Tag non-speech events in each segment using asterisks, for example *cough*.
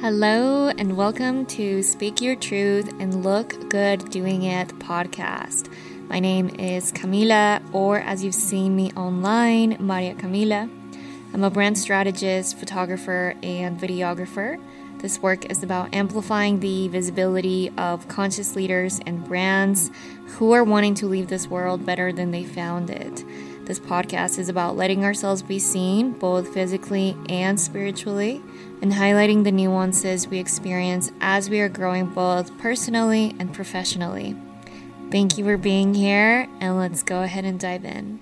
Hello, and welcome to Speak Your Truth and Look Good Doing It podcast. My name is Camila, or as you've seen me online, Maria Camila. I'm a brand strategist, photographer, and videographer. This work is about amplifying the visibility of conscious leaders and brands who are wanting to leave this world better than they found it. This podcast is about letting ourselves be seen, both physically and spiritually, and highlighting the nuances we experience as we are growing both personally and professionally. Thank you for being here, and let's go ahead and dive in.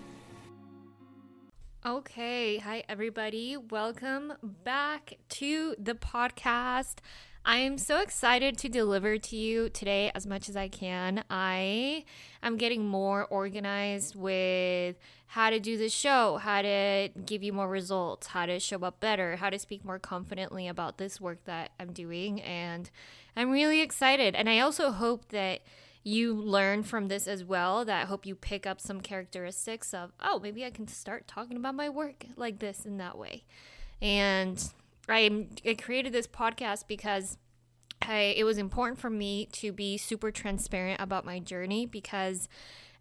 Okay, hi everybody. Welcome back to the podcast. I am so excited to deliver to you today as much as I can. I am getting more organized with how to do the show, how to give you more results, how to show up better, how to speak more confidently about this work that I'm doing. And I'm really excited. And I also hope that you learn from this as well that I hope you pick up some characteristics of, oh, maybe I can start talking about my work like this in that way. And I, I created this podcast because I, it was important for me to be super transparent about my journey because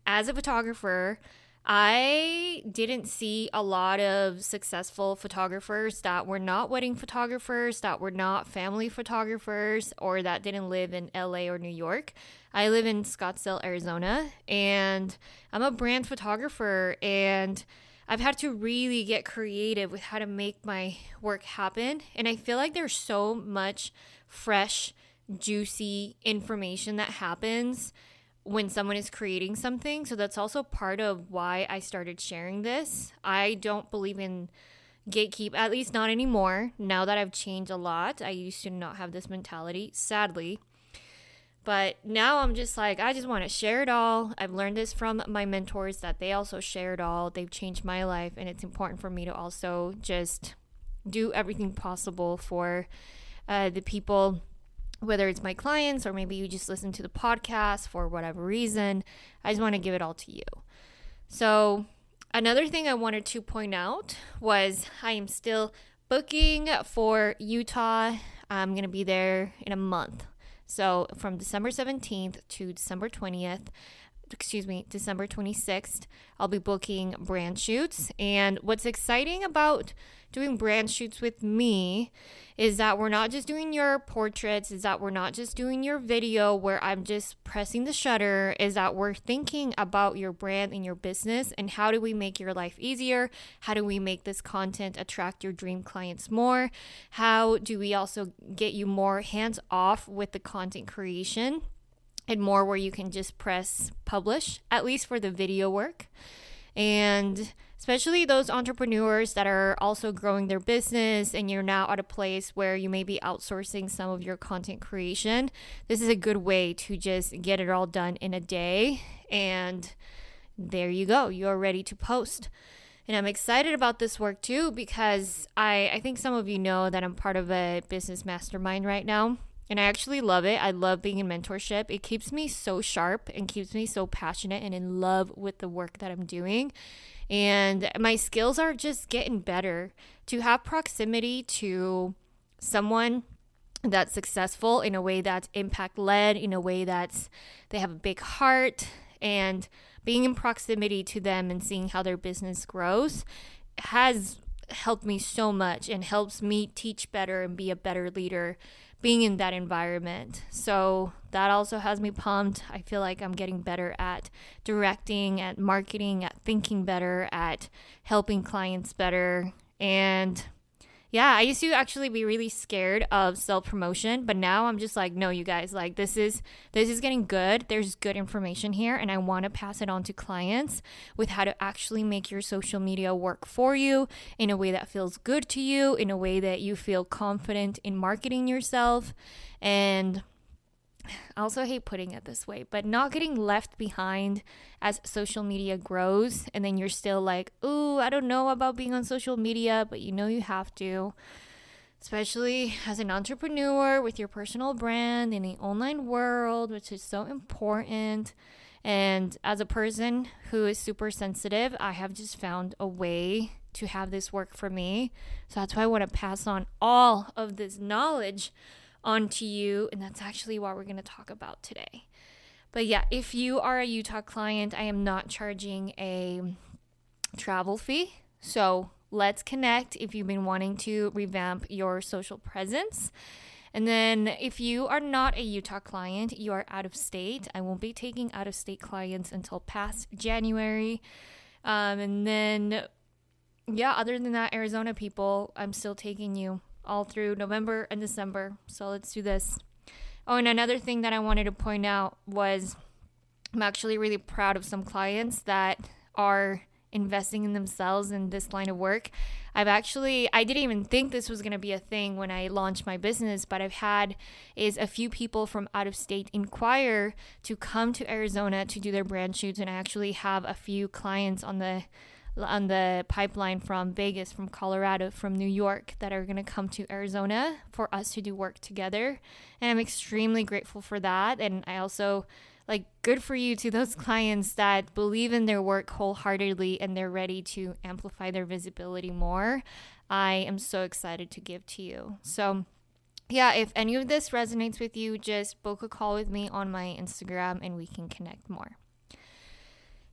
as a photographer, I didn't see a lot of successful photographers that were not wedding photographers, that were not family photographers, or that didn't live in LA or New York. I live in Scottsdale, Arizona, and I'm a brand photographer and I've had to really get creative with how to make my work happen. And I feel like there's so much fresh, juicy information that happens when someone is creating something. So that's also part of why I started sharing this. I don't believe in gatekeep, at least not anymore. Now that I've changed a lot, I used to not have this mentality, sadly. But now I'm just like, I just want to share it all. I've learned this from my mentors that they also share it all. They've changed my life, and it's important for me to also just do everything possible for uh, the people, whether it's my clients or maybe you just listen to the podcast for whatever reason. I just want to give it all to you. So, another thing I wanted to point out was I am still booking for Utah. I'm going to be there in a month. So from December 17th to December 20th, excuse me, December 26th, I'll be booking brand shoots. And what's exciting about doing brand shoots with me is that we're not just doing your portraits, is that we're not just doing your video where I'm just pressing the shutter, is that we're thinking about your brand and your business and how do we make your life easier? How do we make this content attract your dream clients more? How do we also get you more hands off with the content creation? And more where you can just press publish, at least for the video work. And especially those entrepreneurs that are also growing their business and you're now at a place where you may be outsourcing some of your content creation, this is a good way to just get it all done in a day. And there you go, you're ready to post. And I'm excited about this work too because I, I think some of you know that I'm part of a business mastermind right now. And I actually love it. I love being in mentorship. It keeps me so sharp and keeps me so passionate and in love with the work that I'm doing. And my skills are just getting better. To have proximity to someone that's successful in a way that's impact led, in a way that's they have a big heart, and being in proximity to them and seeing how their business grows has helped me so much and helps me teach better and be a better leader being in that environment. So that also has me pumped. I feel like I'm getting better at directing, at marketing, at thinking better, at helping clients better. And yeah, I used to actually be really scared of self promotion, but now I'm just like, no, you guys, like this is this is getting good. There's good information here, and I want to pass it on to clients with how to actually make your social media work for you in a way that feels good to you, in a way that you feel confident in marketing yourself, and I also hate putting it this way, but not getting left behind as social media grows. And then you're still like, ooh, I don't know about being on social media, but you know you have to. Especially as an entrepreneur with your personal brand in the online world, which is so important. And as a person who is super sensitive, I have just found a way to have this work for me. So that's why I want to pass on all of this knowledge onto you. And that's actually what we're going to talk about today. But yeah, if you are a Utah client, I am not charging a travel fee. So let's connect if you've been wanting to revamp your social presence. And then if you are not a Utah client, you are out of state. I won't be taking out of state clients until past January. Um, and then, yeah, other than that, Arizona people, I'm still taking you all through November and December. So let's do this. Oh, and another thing that I wanted to point out was I'm actually really proud of some clients that are investing in themselves in this line of work. I've actually I didn't even think this was going to be a thing when I launched my business, but I've had is a few people from out of state inquire to come to Arizona to do their brand shoots and I actually have a few clients on the on the pipeline from Vegas, from Colorado, from New York that are going to come to Arizona for us to do work together. And I'm extremely grateful for that and I also like good for you to those *laughs* clients that believe in their work wholeheartedly and they're ready to amplify their visibility more. I am so excited to give to you. So, yeah, if any of this resonates with you, just book a call with me on my Instagram and we can connect more.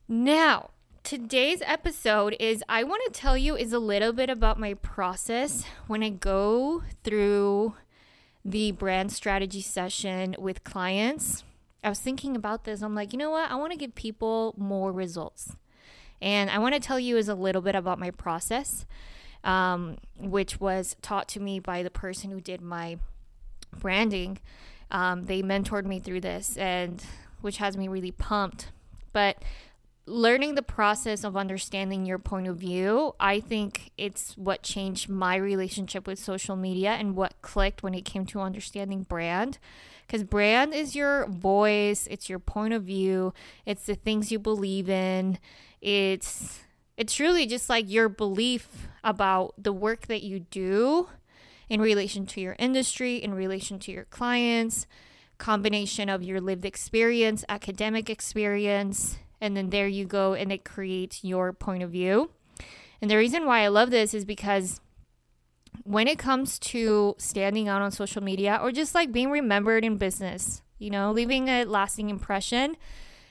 Now, today's episode is I want to tell you is a little bit about my process when I go through the brand strategy session with clients I was thinking about this. I'm like, you know what? I want to give people more results. And I want to tell you is a little bit about my process, um, which was taught to me by the person who did my branding. Um, they mentored me through this, and which has me really pumped. But learning the process of understanding your point of view, I think it's what changed my relationship with social media and what clicked when it came to understanding brand because brand is your voice, it's your point of view, it's the things you believe in. It's it's really just like your belief about the work that you do in relation to your industry, in relation to your clients, combination of your lived experience, academic experience, and then there you go and it creates your point of view. And the reason why I love this is because when it comes to standing out on social media or just like being remembered in business, you know, leaving a lasting impression,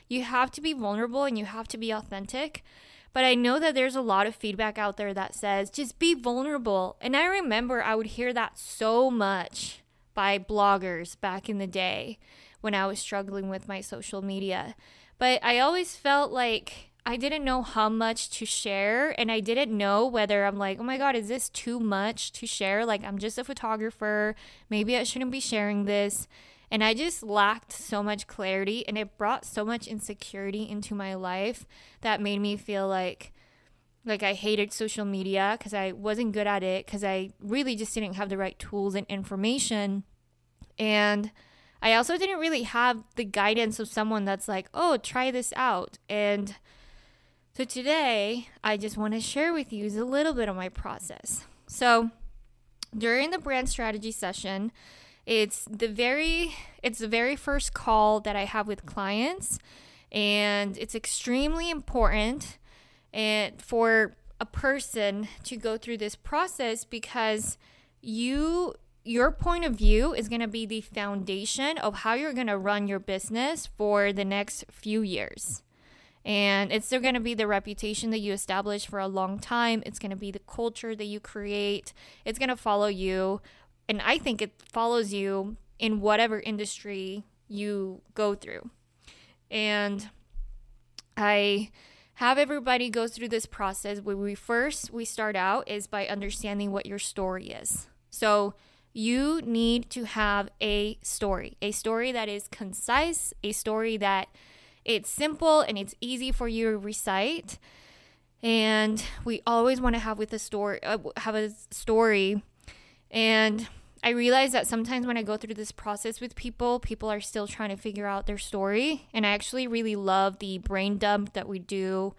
you have to be vulnerable and you have to be authentic. But I know that there's a lot of feedback out there that says just be vulnerable. And I remember I would hear that so much by bloggers back in the day when I was struggling with my social media. But I always felt like I didn't know how much to share and I didn't know whether I'm like, "Oh my god, is this too much to share? Like I'm just a photographer. Maybe I shouldn't be sharing this." And I just lacked so much clarity and it brought so much insecurity into my life that made me feel like like I hated social media cuz I wasn't good at it cuz I really just didn't have the right tools and information. And I also didn't really have the guidance of someone that's like, "Oh, try this out." And so today, I just want to share with you a little bit of my process. So, during the brand strategy session, it's the very it's the very first call that I have with clients and it's extremely important and for a person to go through this process because you your point of view is going to be the foundation of how you're going to run your business for the next few years. And it's still going to be the reputation that you establish for a long time. It's going to be the culture that you create. It's going to follow you. And I think it follows you in whatever industry you go through. And I have everybody go through this process where we first we start out is by understanding what your story is. So you need to have a story, a story that is concise, a story that it's simple and it's easy for you to recite. And we always want to have with a story uh, have a story. And I realize that sometimes when I go through this process with people, people are still trying to figure out their story. And I actually really love the brain dump that we do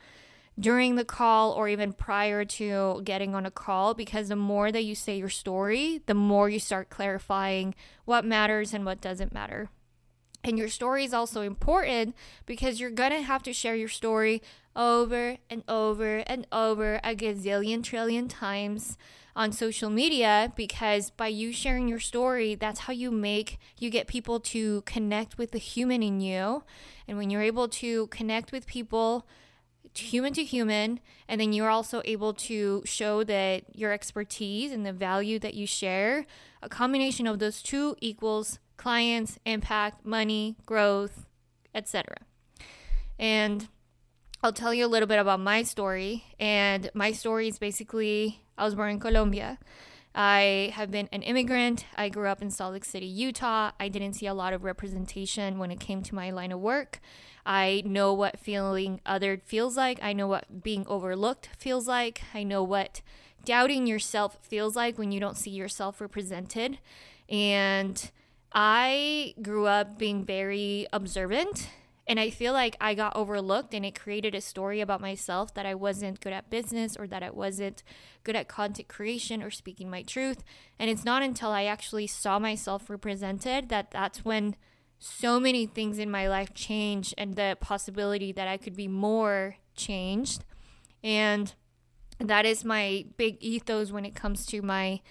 during the call or even prior to getting on a call because the more that you say your story, the more you start clarifying what matters and what doesn't matter. And your story is also important because you're gonna have to share your story over and over and over a gazillion trillion times on social media because by you sharing your story, that's how you make you get people to connect with the human in you. And when you're able to connect with people human to human, and then you're also able to show that your expertise and the value that you share, a combination of those two equals clients, impact, money, growth, etc. And I'll tell you a little bit about my story. And my story is basically I was born in Colombia. I have been an immigrant. I grew up in Salt Lake City, Utah. I didn't see a lot of representation when it came to my line of work. I know what feeling othered feels like. I know what being overlooked feels like. I know what doubting yourself feels like when you don't see yourself represented. And I grew up being very observant and I feel like I got overlooked and it created a story about myself that I wasn't good at business or that I wasn't good at content creation or speaking my truth. And it's not until I actually saw myself represented that that's when so many things in my life changed and the possibility that I could be more changed. And that is my big ethos when it comes to my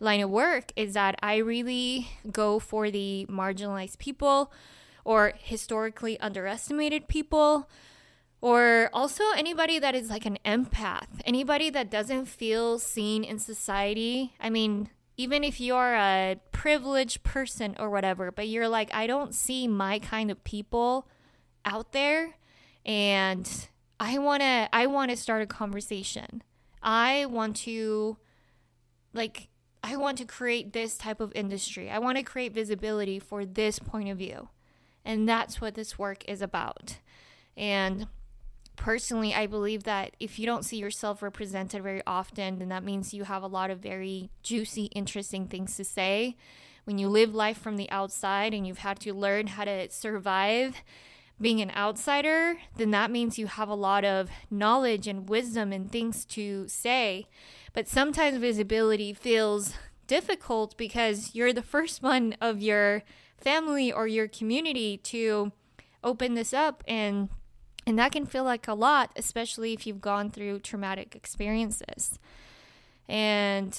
line of work is that I really go for the marginalized people or historically underestimated people or also anybody that is like an empath, anybody that doesn't feel seen in society. I mean, even if you're a privileged person or whatever, but you're like, I don't see my kind of people out there and I want to I want to start a conversation. I want to like I want to create this type of industry. I want to create visibility for this point of view. And that's what this work is about. And personally, I believe that if you don't see yourself represented very often, then that means you have a lot of very juicy, interesting things to say. When you live life from the outside and you've had to learn how to survive being an outsider, then that means you have a lot of knowledge and wisdom and things to say. But sometimes visibility feels difficult because you're the first *laughs* one of your family or your community to open this up and and that can feel like a lot especially if you've gone through traumatic experiences. And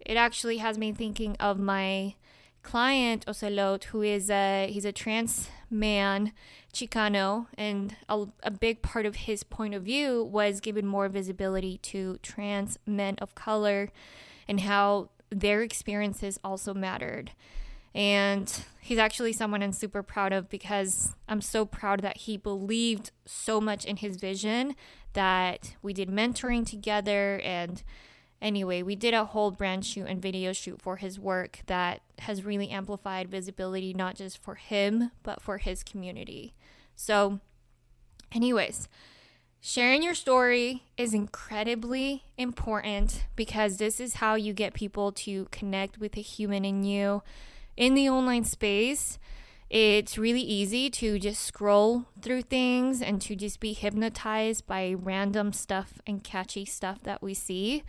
it actually has me thinking of my client Ocelot who is a he's a trans man Chicano. And a, a big part of his point of view was giving more visibility to trans men of color and how their experiences also mattered and he's actually someone I'm super proud of because I'm so proud that he believed so much in his vision that we did mentoring together. And anyway, we did a whole brand shoot and video shoot for his work that has really amplified visibility, not just for him, but for his community. So, anyways, Sharing your story is incredibly important because this is how you get people to connect with the human in you in the online space, it's really easy to just scroll through things and to just be hypnotized by random stuff and catchy stuff that we see.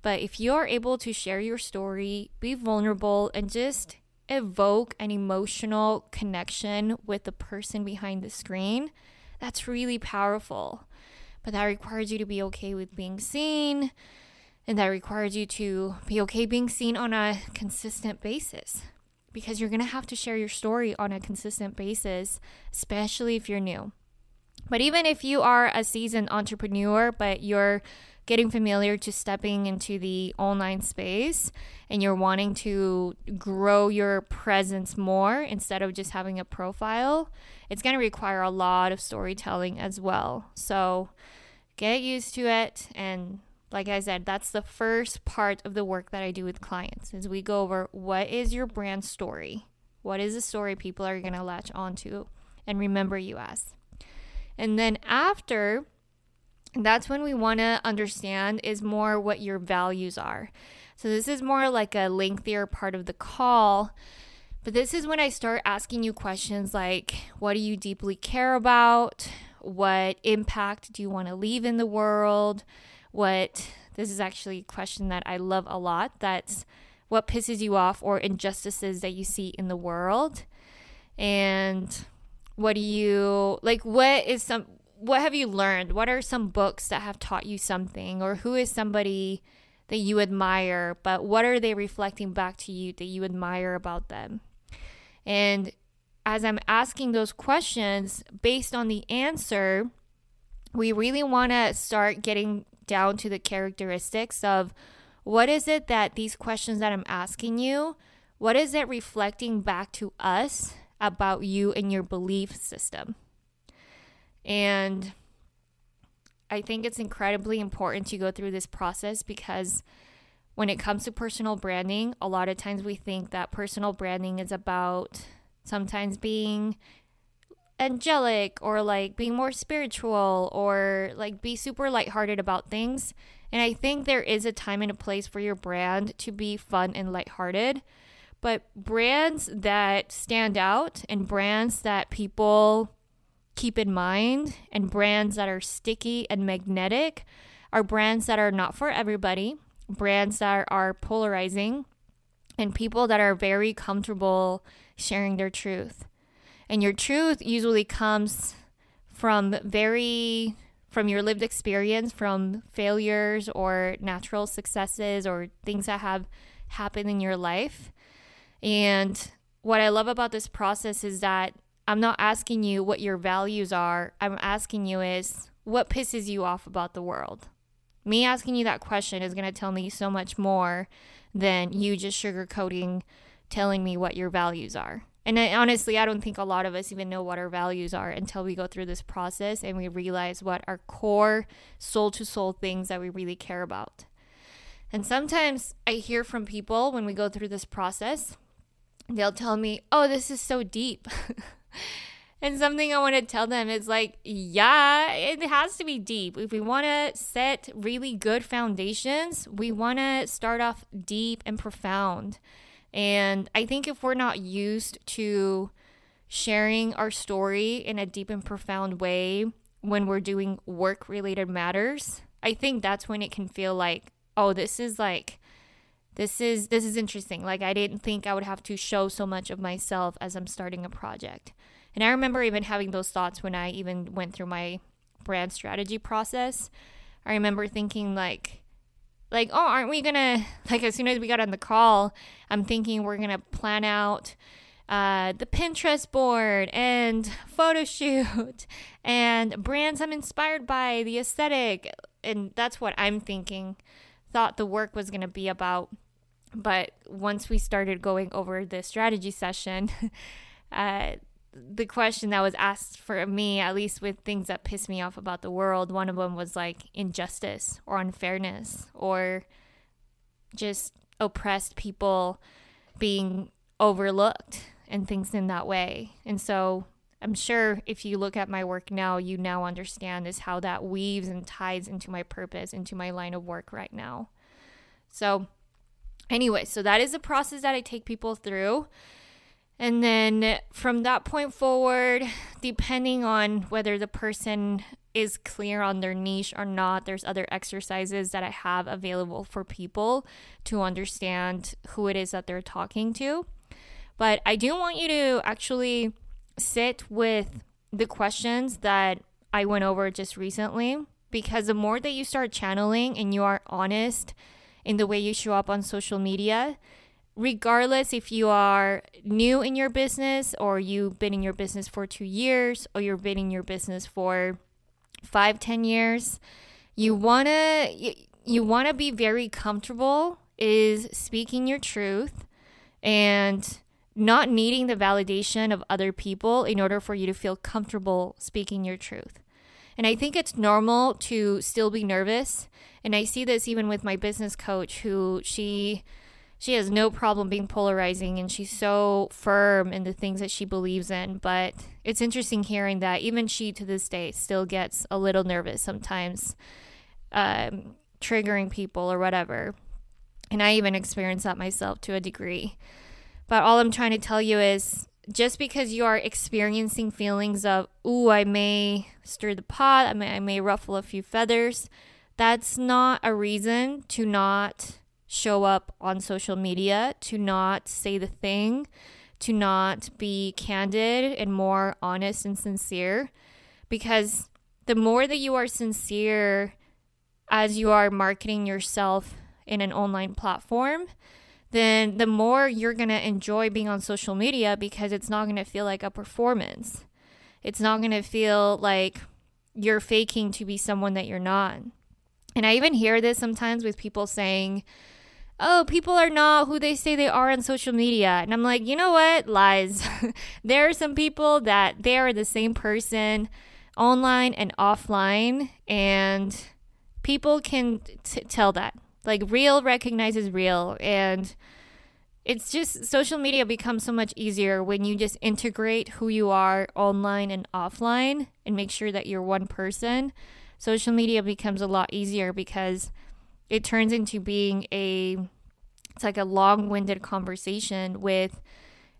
But if you are able to share your story, be vulnerable, and just evoke an emotional connection with the person behind the screen, that's really powerful. But that requires you to be okay with being seen, and that requires you to be okay being seen on a consistent basis because you're going to have to share your story on a consistent basis, especially if you're new. But even if you are a seasoned entrepreneur, but you're getting familiar to stepping into the online space and you're wanting to grow your presence more instead of just having a profile, it's going to require a lot of storytelling as well. So get used to it and like I said, that's the first part of the work that I do with clients is we go over what is your brand story? What is the story people are going to latch onto and remember you as? And then after that's when we want to understand is more what your values are. So this is more like a lengthier part of the call. But this is when I start asking you questions like what do you deeply care about? What impact do you want to leave in the world? What this is actually a question that I love a lot. That's what pisses you off or injustices that you see in the world. And What do you like? What is some, what have you learned? What are some books that have taught you something? Or who is somebody that you admire, but what are they reflecting back to you that you admire about them? And as I'm asking those questions, based on the answer, we really want to start getting down to the characteristics of what is it that these questions that I'm asking you, what is it reflecting back to us about you and your belief system? And I think it's incredibly important to go through this process because when it comes to personal branding, a lot of times we think that personal branding is about sometimes being angelic or like being more spiritual or like be super lighthearted about things. And I think there is a time and a place for your brand to be fun and lighthearted. But brands that stand out and brands that people keep in mind and brands that are sticky and magnetic are brands that are not for everybody, brands that are polarizing, and people that are very comfortable sharing their truth. And your truth usually comes from very from your lived experience, from failures or natural successes or things that have happened in your life. And what I love about this process is that I'm not asking you what your values are. I'm asking you is what pisses you off about the world. Me asking you that question is going to tell me so much more than you just sugarcoating telling me what your values are. And I, honestly, I don't think a lot of us even know what our values are until we go through this process and we realize what our core soul to soul things that we really care about. And sometimes I hear from people when we go through this process, they'll tell me, Oh, this is so deep. *laughs* and something I want to tell them is like, yeah, it has to be deep. If we want to set really good foundations, we want to start off deep and profound. And I think if we're not used to sharing our story in a deep and profound way when we're doing work related matters, I think that's when it can feel like, oh, this is like this is this is interesting. Like I didn't think I would have to show so much of myself as I'm starting a project. And I remember even having those thoughts when I even went through my brand strategy process. I remember thinking like like, oh, aren't we gonna like as soon as we got on the call, I'm thinking we're gonna plan out uh, the Pinterest board and photo shoot *laughs* and brands I'm inspired by, the aesthetic. And that's what I'm thinking, thought the work was gonna be about. But once we started going over the strategy session, *laughs* uh, the question that was asked for me, at least with things that piss me off about the world, one of them was like injustice or unfairness or just oppressed people being overlooked and things in that way. And so I'm sure if you look at my work now, you now understand is how that weaves and ties into my purpose, into my line of work right now. So anyway, so that is the process that I take people through. And then from that point forward, depending on whether the person is clear on their niche or not, there's other exercises that I have available for people to understand who it is that they're talking to. But I do want you to actually sit with the questions that I went over just recently because the more that you start channeling and you are honest in the way you show up on social media, regardless if you are new in your business or you've been in your business for two years or you've been in your business for five ten years you want to you, you want to be very comfortable is speaking your truth and not needing the validation of other people in order for you to feel comfortable speaking your truth and I think it's normal to still be nervous. And I see this even with my business coach, who she she has no problem being polarizing and she's so firm in the things that she believes in. But it's interesting hearing that even she to this day still gets a little nervous sometimes, um, triggering people or whatever. And I even experience that myself to a degree. But all I'm trying to tell you is just because you are experiencing feelings of, ooh, I may stir the pot, I may, I may ruffle a few feathers, that's not a reason to not show up on social media, to not say the thing, to not be candid and more honest and sincere because the more that you are sincere as you are marketing yourself in an online platform, then the more you're going to enjoy being on social media because it's not going to feel like a performance. It's not going to feel like you're faking to be someone that you're not. And I even hear this sometimes with people saying, oh, people are not who they say they are on social media. And I'm like, you know what? Lies. *laughs* there are some people that they are the same person online and offline, and people can t- tell that. Like, real recognizes real. And it's just social media becomes so much easier when you just integrate who you are online and offline and make sure that you're one person. Social media becomes a lot easier because it turns into being a it's like a long-winded conversation with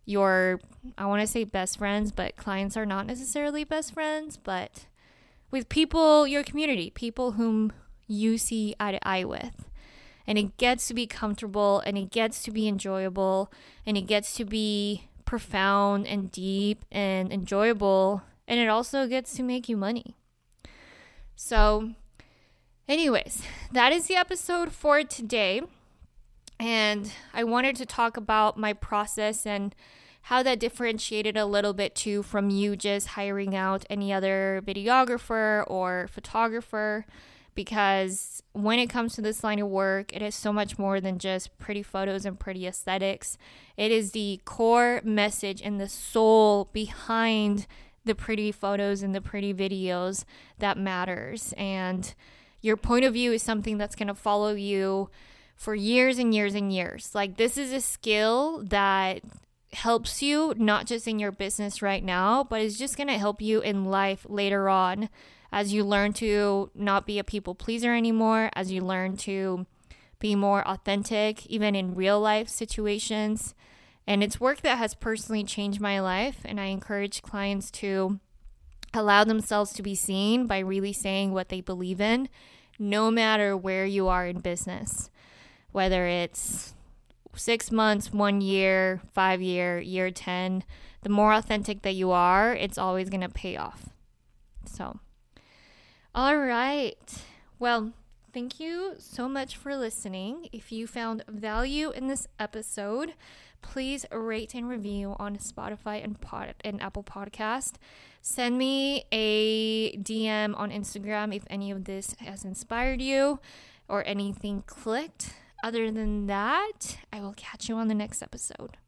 your I want to say best friends, but clients are not necessarily best friends, but with people, your community, people whom you see eye to eye with. And it gets to be comfortable and it gets to be enjoyable and it gets to be profound and deep and enjoyable. And it also gets to make you money. So, anyways, that is the episode for today. And I wanted to talk about my process and how that differentiated a little bit too from you just hiring out any other videographer or photographer. Because when it comes to this line of work, it is so much more than just pretty photos and pretty aesthetics. It is the core message and the soul behind the pretty photos and the pretty videos that matters. And your point of view is something that's going to follow you for years and years and years. Like, this is a skill that helps you not just in your business right now, but it's just going to help you in life later on as you learn to not be a people pleaser anymore, as you learn to be more authentic, even in real life situations. And it's work that has personally changed my life. And I encourage clients to allow themselves to be seen by really saying what they believe in, no matter where you are in business whether it's six months, one year, five year, year 10, the more authentic that you are, it's always going to pay off. So, all right. Well, thank you so much for listening. If you found value in this episode, please rate and review on Spotify and Pod and Apple Podcast. Send me a DM on Instagram if any of this has inspired you or anything clicked. Other than that, I will catch you on the next episode.